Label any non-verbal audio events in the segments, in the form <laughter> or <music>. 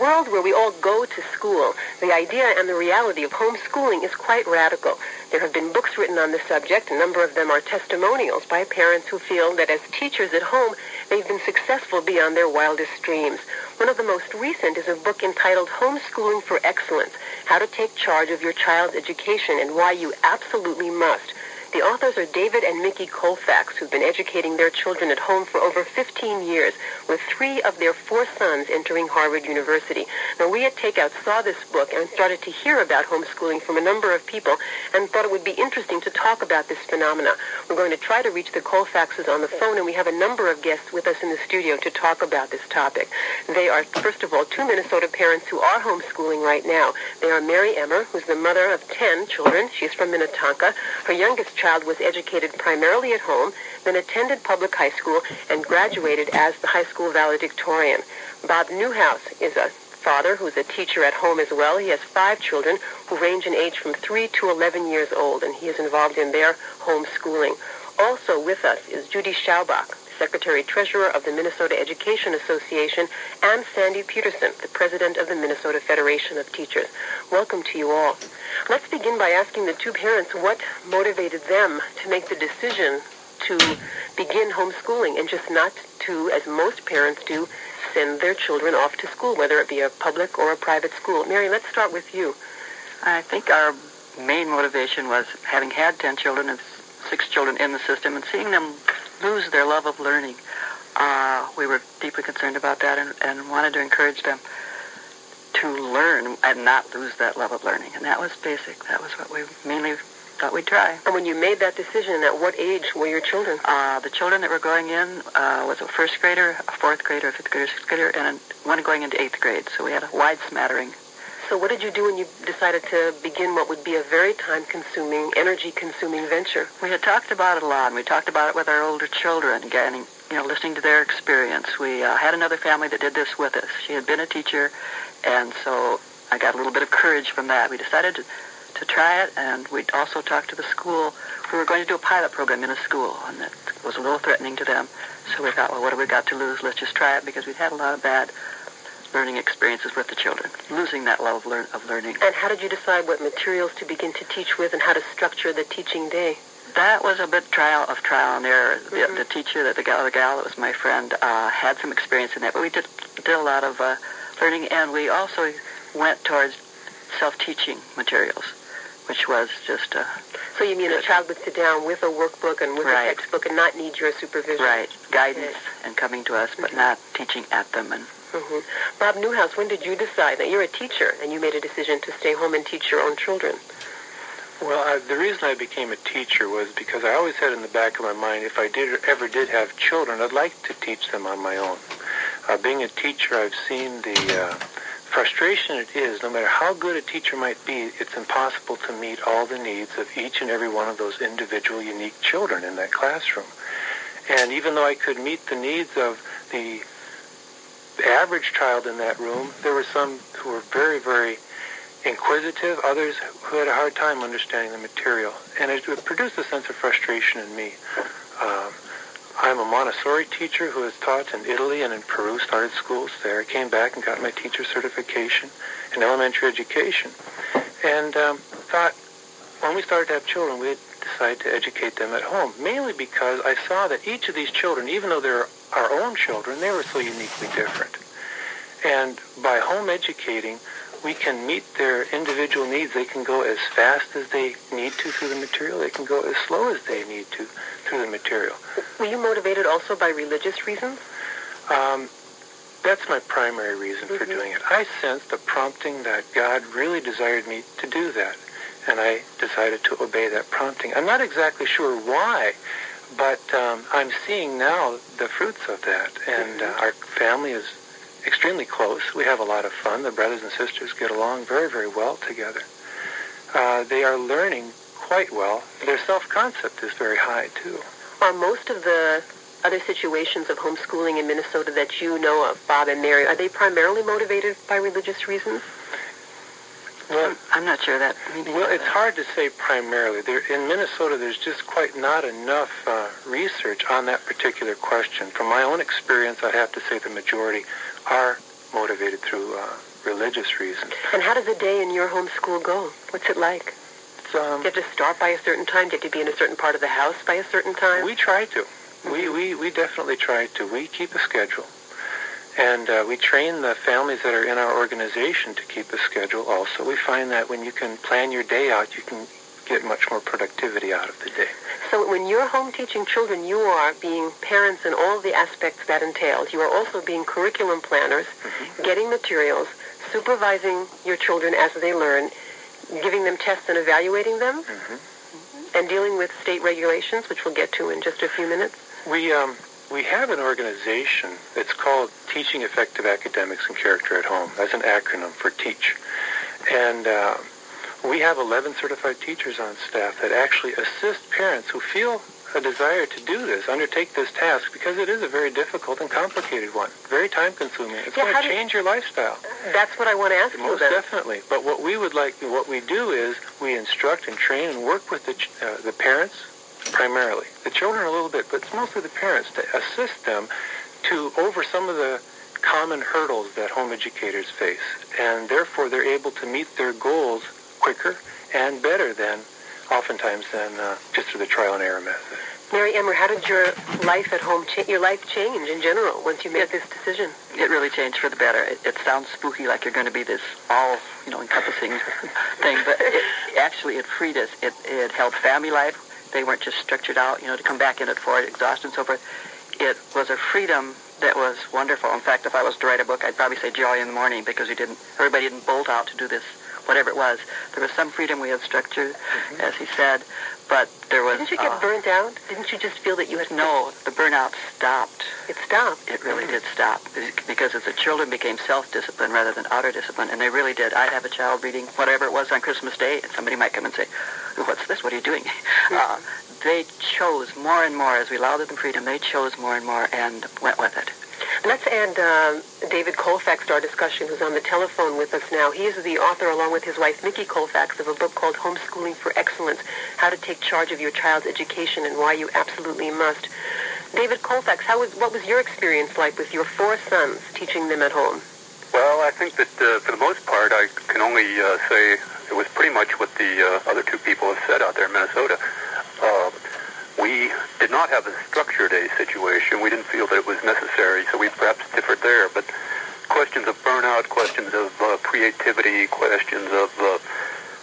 world where we all go to school, the idea and the reality of homeschooling is quite radical. There have been books written on the subject. A number of them are testimonials by parents who feel that as teachers at home, they've been successful beyond their wildest dreams. One of the most recent is a book entitled Homeschooling for Excellence, How to Take Charge of Your Child's Education and Why You Absolutely Must. The authors are David and Mickey Colfax, who've been educating their children at home for over 15 years, with three of their four sons entering Harvard University. Now, we at Takeout saw this book and started to hear about homeschooling from a number of people and thought it would be interesting to talk about this phenomena. We're going to try to reach the Colfaxes on the phone, and we have a number of guests with us in the studio to talk about this topic. They are, first of all, two Minnesota parents who are homeschooling right now. They are Mary Emmer, who's the mother of 10 children. She's from Minnetonka. Her youngest child was educated primarily at home, then attended public high school, and graduated as the high school valedictorian. Bob Newhouse is a father who's a teacher at home as well. He has five children who range in age from 3 to 11 years old, and he is involved in their homeschooling. Also with us is Judy Schaubach, Secretary Treasurer of the Minnesota Education Association, and Sandy Peterson, the President of the Minnesota Federation of Teachers. Welcome to you all. Let's begin by asking the two parents what motivated them to make the decision to begin homeschooling and just not to, as most parents do, send their children off to school, whether it be a public or a private school. Mary, let's start with you. I think our main motivation was having had 10 children and six children in the system and seeing them lose their love of learning. Uh, we were deeply concerned about that and, and wanted to encourage them to learn and not lose that love of learning. And that was basic. That was what we mainly thought we'd try. And when you made that decision, at what age were your children? Uh, the children that were going in uh, was a first grader, a fourth grader, a fifth grader, sixth grader, and a, one going into eighth grade. So we had a wide smattering. So what did you do when you decided to begin what would be a very time-consuming, energy-consuming venture? We had talked about it a lot, and we talked about it with our older children, getting, you know, listening to their experience. We uh, had another family that did this with us. She had been a teacher, and so I got a little bit of courage from that. We decided to, to try it, and we also talked to the school. We were going to do a pilot program in a school, and that was a little threatening to them. So we thought, well, what have we got to lose? Let's just try it because we'd had a lot of bad learning experiences with the children, losing that love of, learn, of learning. And how did you decide what materials to begin to teach with and how to structure the teaching day? That was a bit trial of trial and error. Mm-hmm. The, the, teacher, that the gal, the gal that was my friend, uh, had some experience in that, but we did did a lot of uh, learning, and we also went towards self-teaching materials, which was just a. So you mean a child would sit down with a workbook and with right. a textbook and not need your supervision? Right, guidance and coming to us, but mm-hmm. not teaching at them and Mm-hmm. Bob Newhouse, when did you decide that you're a teacher and you made a decision to stay home and teach your own children? Well, I, the reason I became a teacher was because I always had in the back of my mind, if I did ever did have children, I'd like to teach them on my own. Uh, being a teacher, I've seen the uh, frustration it is. No matter how good a teacher might be, it's impossible to meet all the needs of each and every one of those individual, unique children in that classroom. And even though I could meet the needs of the average child in that room, there were some who were very, very inquisitive, others who had a hard time understanding the material. And it, produced a sense of frustration in me. Um, I'm a Montessori teacher who has taught in Italy and in Peru, started schools there. Came back and got my teacher certification in elementary education. And um, thought when we started to have children, we'd decide to educate them at home, mainly because I saw that each of these children, even though they're our own children, they were so uniquely different. And by home educating, we can meet their individual needs. They can go as fast as they need to through the material. They can go as slow as they need to through the material. Were you motivated also by religious reasons? Um, that's my primary reason mm-hmm. for doing it. I sensed the prompting that God really desired me to do that, and I decided to obey that prompting. I'm not exactly sure why, but um, I'm seeing now the fruits of that, and uh, our family is extremely close. We have a lot of fun. The brothers and sisters get along very, very well together. Uh, they are learning quite well. Their self-concept is very high, too. Are most of the other situations of homeschooling in Minnesota that you know of, Bob and Mary, are they primarily motivated by religious reasons? Well, I'm not sure that. Well, it's hard to say primarily. There, in Minnesota, there's just quite not enough uh, research on that particular question. From my own experience, I have to say the majority are motivated through uh, religious reasons. And how does a day in your home school go? What's it like? Um, Do you have to start by a certain time? Do you have to be in a certain part of the house by a certain time? we try to. We, we, we definitely try to. We keep a schedule. And uh, we train the families that are in our organization to keep a schedule also. We find that when you can plan your day out, you can get much more productivity out of the day. So when you're home teaching children, you are being parents in all the aspects that entails. You are also being curriculum planners, getting materials, supervising your children as they learn, giving them tests and evaluating them, and dealing with state regulations, which we'll get to in just a few minutes. We um, we have an organization that's called Teaching Effective Academics and Character at Home. That's an acronym for TEACH, and uh, we have 11 certified teachers on staff that actually assist parents who feel a desire to do this, undertake this task, because it is a very difficult and complicated one, very time-consuming. It's Yeah, going to change your lifestyle. That's what I want to ask you Most about. definitely. But what we would like, what we do is we instruct and train and work with the, uh, the parents primarily. The children a little bit, but it's mostly the parents to assist them to over some of the common hurdles that home educators face. And therefore they're able to meet their goals quicker and better than oftentimes than uh, just through the trial and error method. Mary Emmer, how did your life at home, cha- your life change in general once you made this decision? It really changed for the better. It, it sounds spooky, like you're going to be this all, you know, encompassing <laughs> thing, but it, actually it freed us. It, it helped family life. They weren't just structured out, you know, to come back in at for exhaustion and so forth. It was a freedom that was wonderful. In fact, if I was to write a book, I'd probably say Joy in the Morning because you didn't, everybody didn't bolt out to do this, whatever it was. There was some freedom. We had structure, as he said, but there was. Didn't you get uh, burnt out? Didn't you just feel that you had No, the burnout stopped. It stopped. It really did stop because as the children became self-discipline rather than outer discipline, and they really did. I'd have a child reading whatever it was on Christmas Day, and somebody might come and say, "Ooh, "What's this? What are you doing?" Uh, they chose more and more as we allowed them freedom. They chose more and more and went with it. Let's add um, David Colfax to our discussion, who's on the telephone with us now. He is the author, along with his wife, Mickey Colfax, of a book called Homeschooling for Excellence, How to Take Charge of Your Child's Education and Why You Absolutely Must. David Colfax, how was, what was your experience like with your four sons teaching them at home? Well, I think that uh, for the most part, I can only uh, say it was pretty much what the uh, other two people have said out there in Minnesota. Uh, we did not have a structured A situation. We didn't feel that it was necessary, so we perhaps differed there. But questions of burnout, questions of uh, creativity, questions of uh,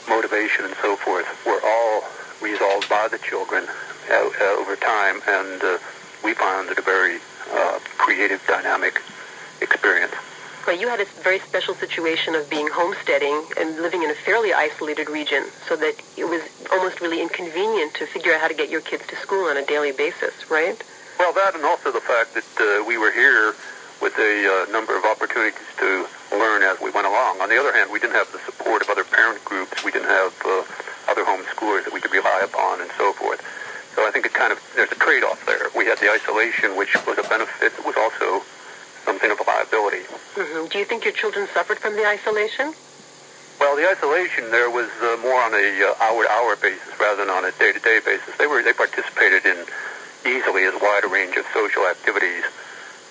motivation, and so forth were all resolved by the children uh, uh, over time, and uh, we found it a very uh, creative, dynamic. Well, you had a very special situation of being homesteading and living in a fairly isolated region, so that it was almost really inconvenient to figure out how to get your kids to school on a daily basis, right? Well, that and also the fact that uh, we were here with a uh, number of opportunities to learn as we went along. On the other hand, we didn't have the support of other parent groups. We didn't have uh, other homeschoolers that we could rely upon and so forth. So I think it kind of, there's a trade-off there. We had the isolation, which was a benefit. It was also something of a liability. hmm Do you think your children suffered from the isolation? Well, the isolation there was uh, more on a uh, hour-to-hour basis rather than on a day-to-day basis. They were they participated in easily as wide a range of social activities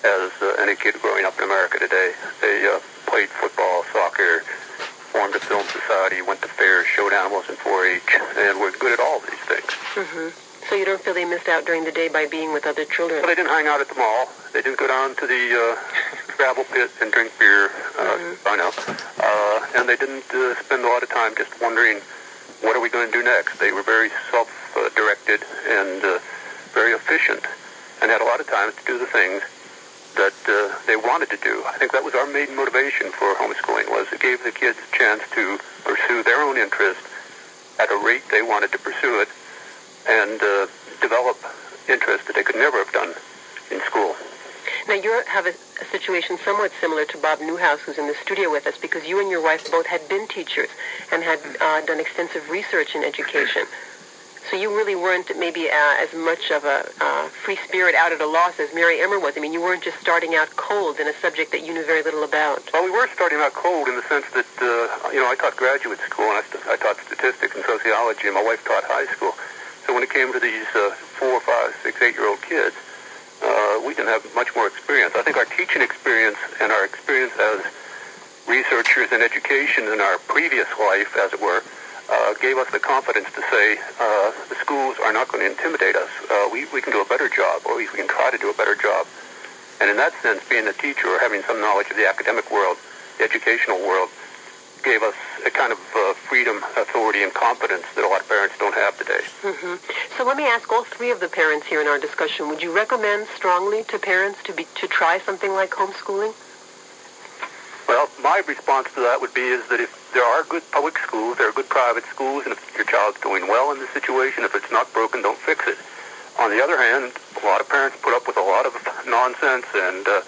as uh, any kid growing up in America today. They uh, played football, soccer, formed a film society, went to fairs, showed animals in 4-H, and were good at all these things. hmm So you don't feel they missed out during the day by being with other children? But they didn't hang out at the mall. They didn't go down to the uh, gravel pit and drink beer. Uh, I know. Uh, and they didn't uh, spend a lot of time just wondering, what are we going to do next? They were very self-directed and uh, very efficient and had a lot of time to do the things that uh, they wanted to do. I think that was our main motivation for homeschooling was it gave the kids a chance to pursue their own interest at a rate they wanted to pursue it and uh, develop interest that they could never have done in school. Now you have a, a situation somewhat similar to Bob Newhouse, who's in the studio with us, because you and your wife both had been teachers and had uh, done extensive research in education. So you really weren't maybe uh, as much of a uh, free spirit out at a loss as Mary Emmer was. I mean, you weren't just starting out cold in a subject that you knew very little about. Well, we were starting out cold in the sense that, uh, you know, I taught graduate school and I, st- I taught statistics and sociology, and my wife taught high school. So when it came to these uh, four, five, six, eight-year-old kids, uh, we didn't have much more experience. I think our teaching experience and our experience as researchers in education in our previous life, as it were, uh, gave us the confidence to say uh, the schools are not going to intimidate us. Uh, we, we can do a better job, or at least we can try to do a better job. And in that sense, being a teacher or having some knowledge of the academic world, the educational world, gave us a kind of uh, freedom, authority, and confidence that a lot of parents don't have today. Mm-hmm. So let me ask all three of the parents here in our discussion: Would you recommend strongly to parents to be to try something like homeschooling? Well, my response to that would be is that if there are good public schools, there are good private schools, and if your child's doing well in the situation, if it's not broken, don't fix it. On the other hand, a lot of parents put up with a lot of nonsense and uh,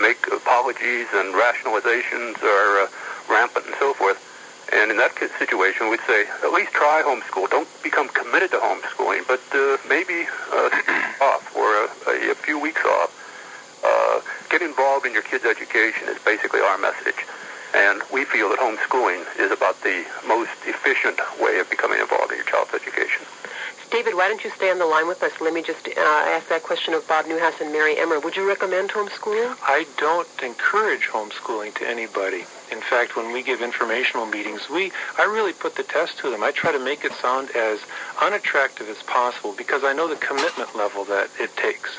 make apologies and rationalizations are uh, rampant and so forth. And in that situation, we'd say at least try homeschool. Don't become committed to homeschooling, but uh, maybe uh, <clears throat> off for a, a, a few weeks off uh, get involved in your kids' education is basically our message. And we feel that homeschooling is about the most efficient way of becoming involved in your child's education. David, why don't you stay on the line with us? Let me just uh, ask that question of Bob Newhouse and Mary Emmer. Would you recommend homeschooling? I don't encourage homeschooling to anybody. In fact, when we give informational meetings, we I really put the test to them. I try to make it sound as unattractive as possible because I know the commitment level that it takes.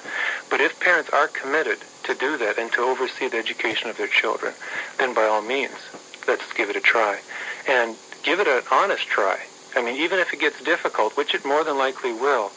But if parents are committed to do that and to oversee the education of their children, then by all means, let's give it a try. And give it an honest try. I mean, even if it gets difficult, which it more than likely will,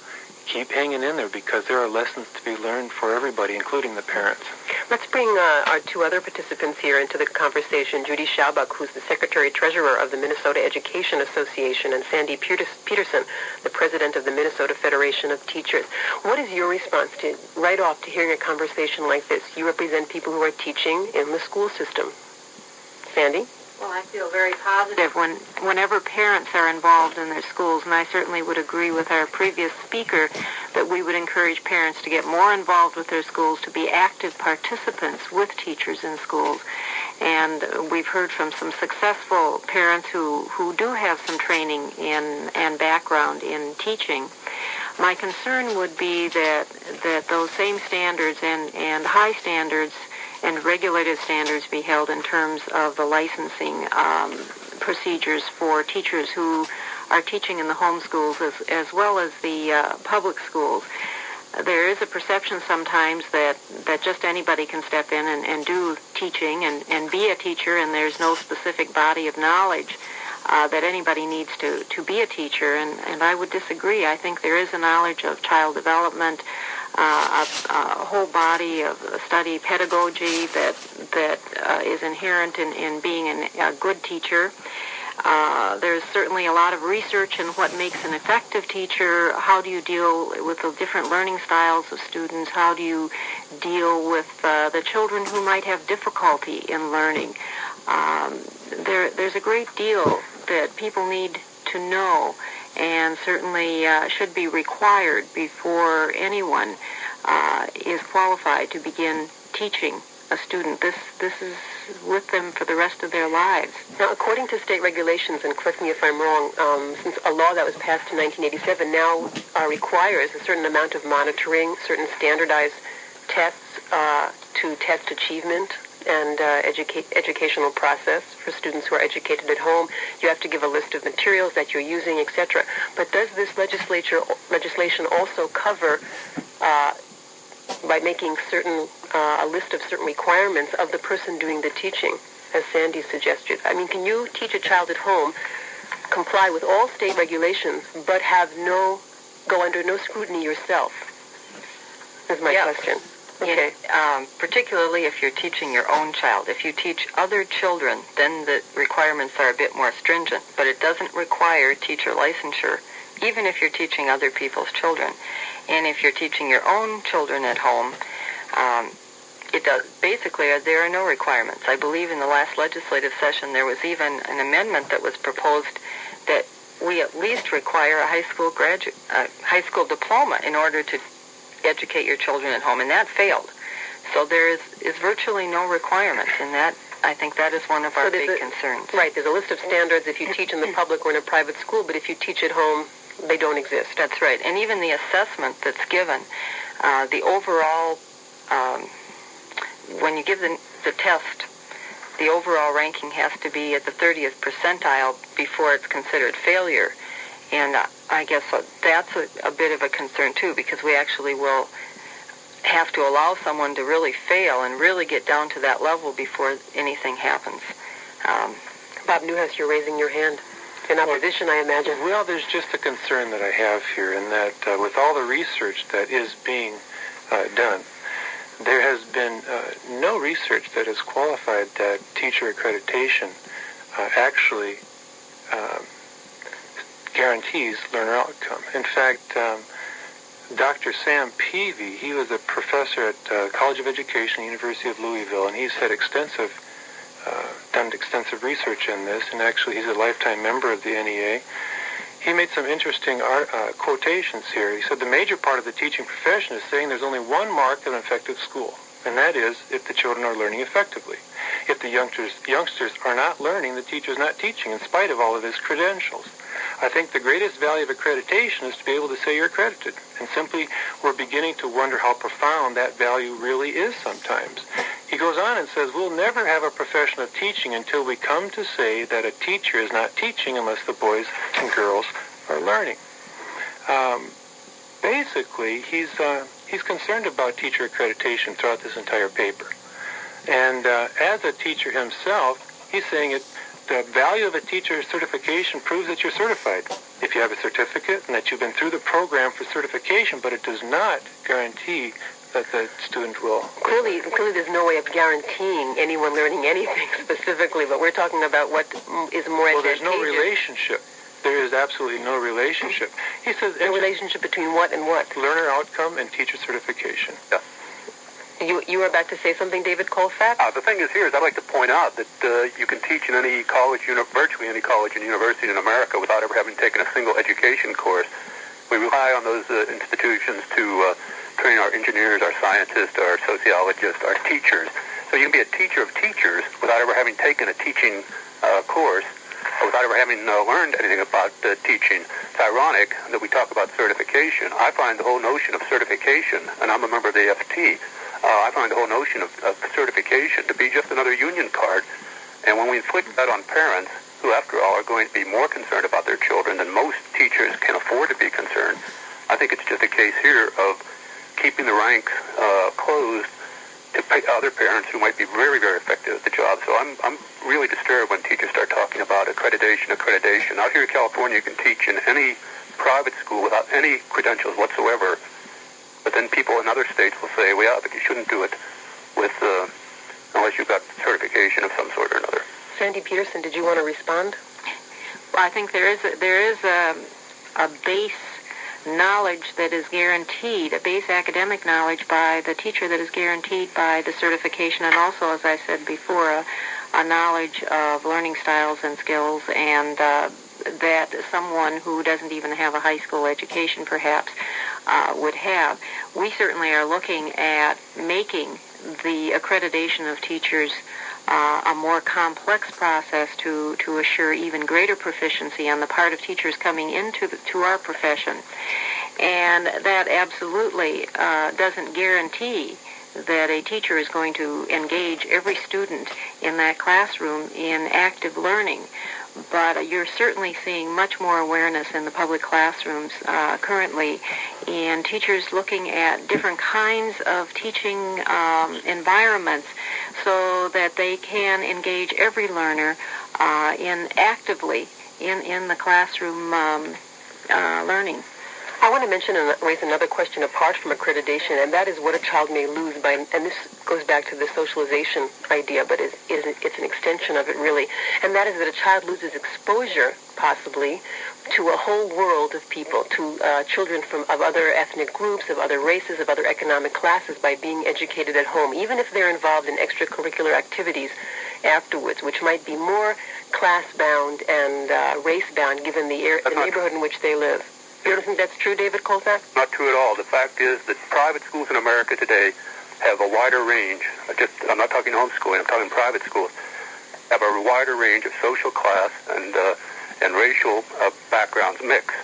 keep hanging in there because there are lessons to be learned for everybody, including the parents. Let's bring uh, our two other participants here into the conversation. Judy Schaubach, who's the Secretary-Treasurer of the Minnesota Education Association, and Sandy Peterson, the President of the Minnesota Federation of Teachers. What is your response to, right off, to hearing a conversation like this? You represent people who are teaching in the school system. Sandy? Well, I feel very positive when whenever parents are involved in their schools, and I certainly would agree with our previous speaker that we would encourage parents to get more involved with their schools, to be active participants with teachers in schools. And we've heard from some successful parents who, who do have some training in and background in teaching. My concern would be that that those same standards and, and high standards and regulated standards be held in terms of the licensing um, procedures for teachers who are teaching in the home schools as, as well as the uh, public schools. There is a perception sometimes that, that just anybody can step in and, and do teaching and, and be a teacher and there's no specific body of knowledge uh, that anybody needs to, to be a teacher. And, and I would disagree. I think there is a knowledge of child development, uh, a, a, whole body of study pedagogy that that uh, is inherent in, in being an, a good teacher. Uh, there's certainly a lot of research in what makes an effective teacher. How do you deal with the different learning styles of students? How do you deal with uh, the children who might have difficulty in learning? Um, there, there's a great deal that people need to know and certainly uh, should be required before anyone uh, is qualified to begin teaching a student. This this is with them for the rest of their lives. Now, according to state regulations, and correct me if I'm wrong, um, since a law that was passed in 1987 now uh, requires a certain amount of monitoring, certain standardized tests uh, to test achievement and uh, educate, educational process for students who are educated at home. You have to give a list of materials that you're using, etc. But does this legislature legislation also cover uh, by making certain uh, a list of certain requirements of the person doing the teaching, as Sandy suggested? I mean, can you teach a child at home, comply with all state regulations, but have no go under no scrutiny yourself? Is my question. Okay. um, particularly if you're teaching your own child. If you teach other children, then the requirements are a bit more stringent. But it doesn't require teacher licensure, even if you're teaching other people's children. And if you're teaching your own children at home, um, it does basically uh, there are no requirements. I believe in the last legislative session there was even an amendment that was proposed that we at least require a high school graduate, uh, high school diploma in order to educate your children at home, and that failed. So there is, is virtually no requirements, and that I think that is one of our big a, concerns. Right, there's a list of standards if you teach in the public or in a private school, but if you teach at home, they don't exist. That's right, and even the assessment that's given, uh, the overall, um, when you give the, the test, the overall ranking has to be at the 30th percentile before it's considered failure. And I guess that's a, a bit of a concern too, because we actually will have to allow someone to really fail and really get down to that level before anything happens. Um, Bob Newhouse, you're raising your hand. In opposition, I imagine. Well, there's just a concern that I have here in that uh, with all the research that is being uh, done, there has been uh, no research that has qualified that teacher accreditation uh, actually um, guarantees learner outcome. In fact, um, Dr. Sam Peavey, he was a professor at uh, College of Education, University of Louisville, and he's had extensive, uh, done extensive research in this, and actually he's a lifetime member of the NEA. He made some interesting art, uh, quotations here. He said the major part of the teaching profession is saying there's only one mark of an effective school, and that is if the children are learning effectively. If the youngsters, youngsters are not learning, the teacher's not teaching in spite of all of his credentials. I think the greatest value of accreditation is to be able to say you're accredited. And simply, we're beginning to wonder how profound that value really is sometimes. He goes on and says, we'll never have a profession of teaching until we come to say that a teacher is not teaching unless the boys and girls are learning. Um, basically, he's, uh, he's concerned about teacher accreditation throughout this entire paper. And uh, as a teacher himself, he's saying it the value of a teacher certification proves that you're certified. If you have a certificate and that you've been through the program for certification, but it does not guarantee that the student will. Clearly, clearly there's no way of guaranteeing anyone learning anything <laughs> specifically, but we're talking about what is more Well, there's no relationship. There is absolutely no relationship. He says... No relationship between what and what? Learner outcome and teacher certification. Yeah. You, you were about to say something, David Colfax? Uh, the thing is here is I'd like to point out that uh, you can teach in any college, uni- virtually any college and university in America without ever having taken a single education course. We rely on those uh, institutions to uh, train our engineers, our scientists, our sociologists, our teachers. So you can be a teacher of teachers without ever having taken a teaching uh, course or without ever having uh, learned anything about teaching. It's ironic that we talk about certification. I find the whole notion of certification, and I'm a member of the FT, I find the whole notion of, of certification to be just another union card. And when we inflict that on parents, who after all are going to be more concerned about their children than most teachers can afford to be concerned, I think it's just a case here of keeping the ranks uh, closed to other parents who might be very, very effective at the job. So I'm, I'm really disturbed when teachers start talking about accreditation, accreditation. Out here in California, you can teach in any private school without any credentials whatsoever but then people in other states will say, well, yeah, but you shouldn't do it with uh, unless you've got certification of some sort or another. Sandy Peterson, did you want to respond? Well, I think there is a, there is a, a base knowledge that is guaranteed, a base academic knowledge by the teacher that is guaranteed by the certification, and also, as I said before, a, a knowledge of learning styles and skills, and uh, that someone who doesn't even have a high school education, perhaps, uh, would have. We certainly are looking at making the accreditation of teachers uh, a more complex process to, to assure even greater proficiency on the part of teachers coming into the, to our profession. And that absolutely uh, doesn't guarantee that a teacher is going to engage every student in that classroom in active learning but you're certainly seeing much more awareness in the public classrooms uh, currently and teachers looking at different kinds of teaching um, environments so that they can engage every learner uh, in actively in, in the classroom um, uh, learning. I want to mention and raise another question apart from accreditation, and that is what a child may lose by, and this goes back to the socialization idea, but is, is it's an extension of it really, and that is that a child loses exposure, possibly, to a whole world of people, to uh, children from of other ethnic groups, of other races, of other economic classes, by being educated at home, even if they're involved in extracurricular activities afterwards, which might be more class-bound and uh, race-bound given the, air, the neighborhood in which they live. You don't think that's true, David Colfax? Not true at all. The fact is that private schools in America today have a wider range. Just, I'm not talking homeschooling. I'm talking private schools. Have a wider range of social class and uh, and racial uh, backgrounds mix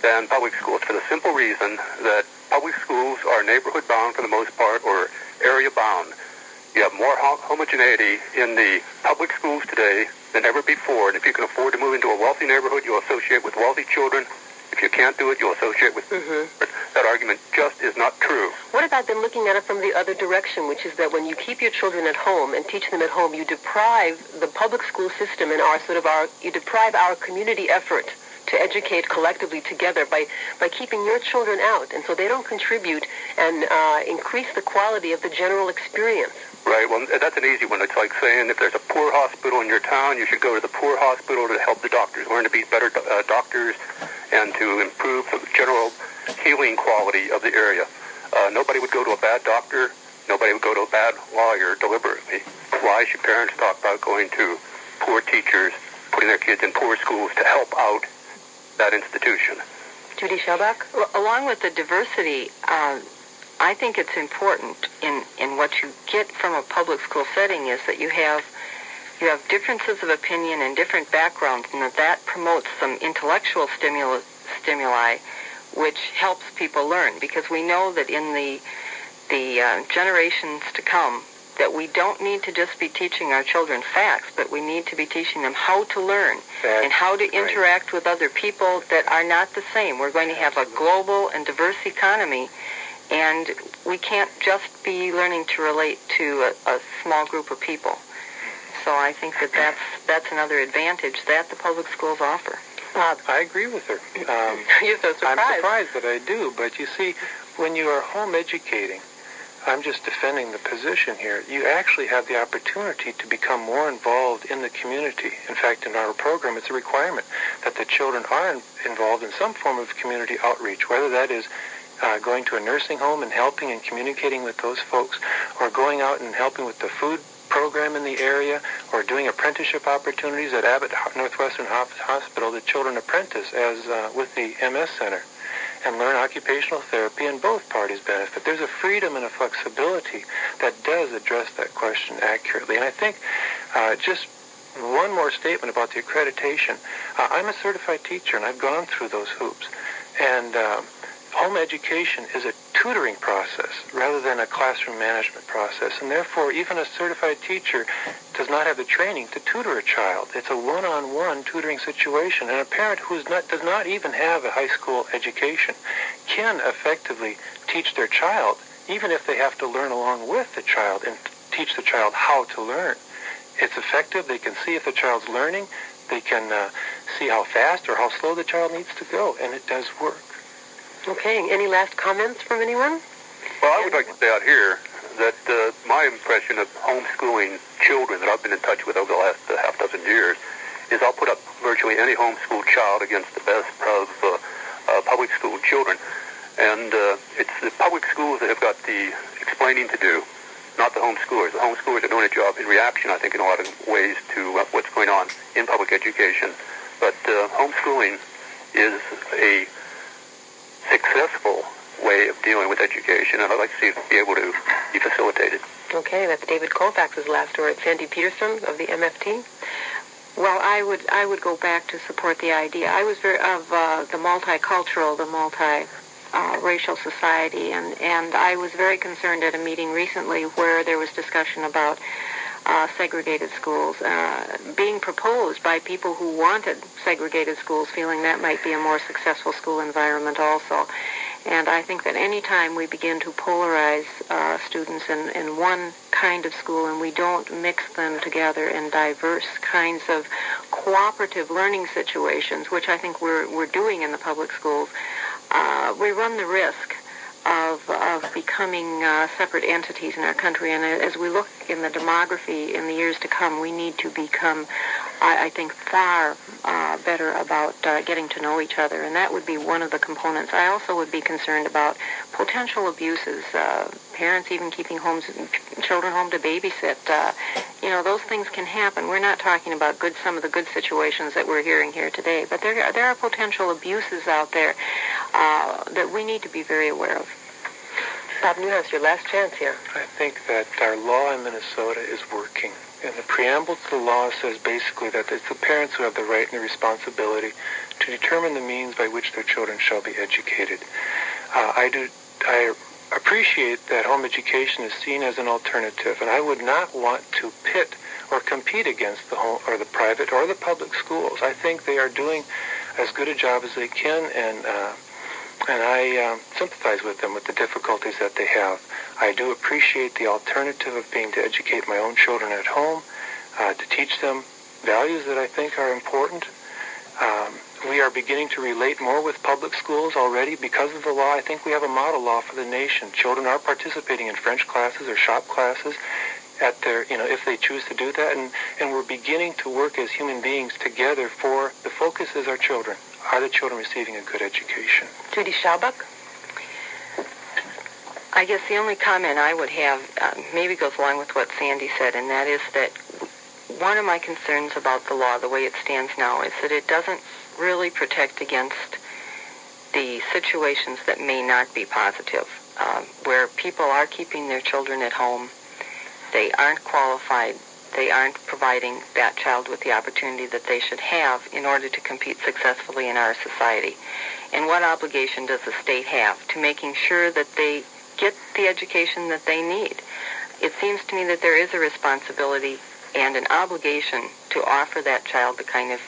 than public schools for the simple reason that public schools are neighborhood bound for the most part or area bound. You have more homogeneity in the public schools today than ever before. And if you can afford to move into a wealthy neighborhood, you'll associate with wealthy children. If you can't do it, you'll associate with. Mm-hmm. That argument just is not true. What about them looking at it from the other direction, which is that when you keep your children at home and teach them at home, you deprive the public school system and our sort of our you deprive our community effort to educate collectively together by, by keeping your children out. And so they don't contribute and uh, increase the quality of the general experience. Right. Well, that's an easy one. It's like saying if there's a poor hospital in your town, you should go to the poor hospital to help the doctors, learn to be better uh, doctors, and to improve the general healing quality of the area. Uh, nobody would go to a bad doctor. Nobody would go to a bad lawyer deliberately. Why should parents talk about going to poor teachers, putting their kids in poor schools to help out that institution. Judy Schaubach? Well, along with the diversity, uh, I think it's important in, in what you get from a public school setting is that you have you have differences of opinion and different backgrounds, and that that promotes some intellectual stimulus, stimuli, which helps people learn. Because we know that in the the uh, generations to come, that we don't need to just be teaching our children facts, but we need to be teaching them how to learn That's and how to interact right. with other people that are not the same. We're going to have a global and diverse economy, and we can't just be learning to relate to a, a small group of people. I think that that's, that's another advantage that the public schools offer. Uh, I agree with her. Um, <laughs> You're so surprised. I'm surprised that I do, but you see, when you are home educating, I'm just defending the position here. You actually have the opportunity to become more involved in the community. In fact, in our program, it's a requirement that the children are in, involved in some form of community outreach, whether that is uh, going to a nursing home and helping and communicating with those folks, or going out and helping with the food program in the area, or doing apprenticeship opportunities at Abbott Northwestern Hospital. The children apprentice as uh, with the MS Center and learn occupational therapy, and both parties benefit. There's a freedom and a flexibility that does address that question accurately. And I think uh, just one more statement about the accreditation. Uh, I'm a certified teacher, and I've gone through those hoops. And um, home education is a tutoring process rather than a classroom management process. And therefore, even a certified teacher does not have the training to tutor a child. It's a one-on-one tutoring situation. And a parent who not, does not even have a high school education can effectively teach their child, even if they have to learn along with the child and teach the child how to learn. It's effective. They can see if the child's learning. They can uh, see how fast or how slow the child needs to go, and it does work. Okay. Any last comments from anyone? Well, I would like to say out here that uh, my impression of homeschooling children that I've been in touch with over the last uh, half dozen years is I'll put up virtually any homeschool child against the best of uh, uh, public school children. And uh, it's the public schools that have got the explaining to do, not the homeschoolers. The homeschoolers are doing a job in reaction, I think, in a lot of ways to uh, what's going on in public education. But uh, homeschooling is a successful way of dealing with education, and I'd like to see be able to be facilitated. Okay, that's David Colfax's last word. Sandy Peterson of the MFT. Well, I would I would go back to support the idea. I was very of uh, the multicultural, the multi uh, racial society, and and I was very concerned at a meeting recently where there was discussion about uh, segregated schools uh, being proposed by people who wanted segregated schools, feeling that might be a more successful school environment also. And I think that any time we begin to polarize uh, students in, in one kind of school and we don't mix them together in diverse kinds of cooperative learning situations, which I think we're, we're doing in the public schools, uh, we run the risk of, of becoming uh, separate entities in our country. And as we look in the demography in the years to come, we need to become, I, I think, far uh, better about uh, getting to know each other. And that would be one of the components. I also would be concerned about potential abuses, uh, parents even keeping homes, children home to babysit. Uh, you know, those things can happen. We're not talking about good, some of the good situations that we're hearing here today, but there, there are potential abuses out there uh, that we need to be very aware of. Bob Newhouse, your last chance here. I think that our law in Minnesota is working. And the preamble to the law says basically that it's the parents who have the right and the responsibility to determine the means by which their children shall be educated. Uh, I do. I appreciate that home education is seen as an alternative, and I would not want to pit or compete against the home or the private or the public schools. I think they are doing as good a job as they can, and uh, and I uh, sympathize with them with the difficulties that they have. I do appreciate the alternative of being to educate my own children at home, uh, to teach them values that I think are important. Um, we are beginning to relate more with public schools already because of the law. I think we have a model law for the nation. Children are participating in French classes or shop classes at their, you know, if they choose to do that. And, and we're beginning to work as human beings together for the focus is our children. Are the children receiving a good education? Judy Schaubach? I guess the only comment I would have uh, maybe goes along with what Sandy said, and that is that one of my concerns about the law, the way it stands now, is that it doesn't really protect against the situations that may not be positive, uh, where people are keeping their children at home, they aren't qualified, they aren't providing that child with the opportunity that they should have in order to compete successfully in our society. And what obligation does the state have to making sure that they get the education that they need? It seems to me that there is a responsibility and an obligation to offer that child the kind of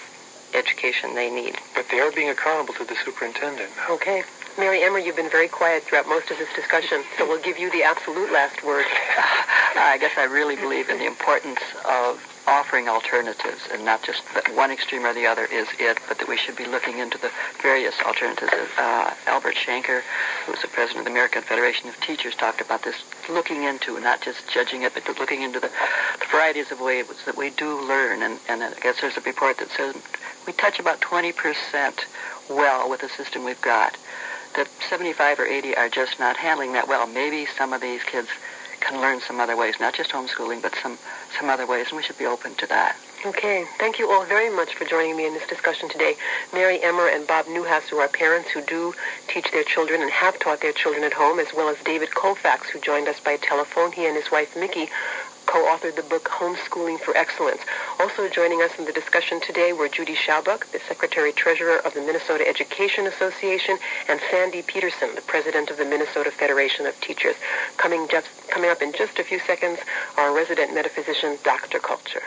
education they need. But they are being accountable to the superintendent. Okay. Mary Emmer, you've been very quiet throughout most of this discussion, so we'll give you the absolute last word. <laughs> I guess I really believe in the importance of offering alternatives and not just that one extreme or the other is it, but that we should be looking into the various alternatives. Uh, Albert Shanker, who was the president of the American Federation of Teachers, talked about this looking into, not just judging it, but looking into the, the varieties of ways that we do learn. And, and I guess there's a report that says we touch about 20% well with the system we've got. That 75 or 80 are just not handling that well. Maybe some of these kids can learn some other ways, not just homeschooling, but some, some other ways, and we should be open to that. Okay. Thank you all very much for joining me in this discussion today. Mary Emmer and Bob Newhouse, who are parents who do teach their children and have taught their children at home, as well as David Colfax, who joined us by telephone. He and his wife, Mickey, co-authored the book Homeschooling for Excellence. Also joining us in the discussion today were Judy Schaubach, the Secretary-Treasurer of the Minnesota Education Association, and Sandy Peterson, the President of the Minnesota Federation of Teachers. Coming, just, coming up in just a few seconds, our resident metaphysician, Dr. Culture.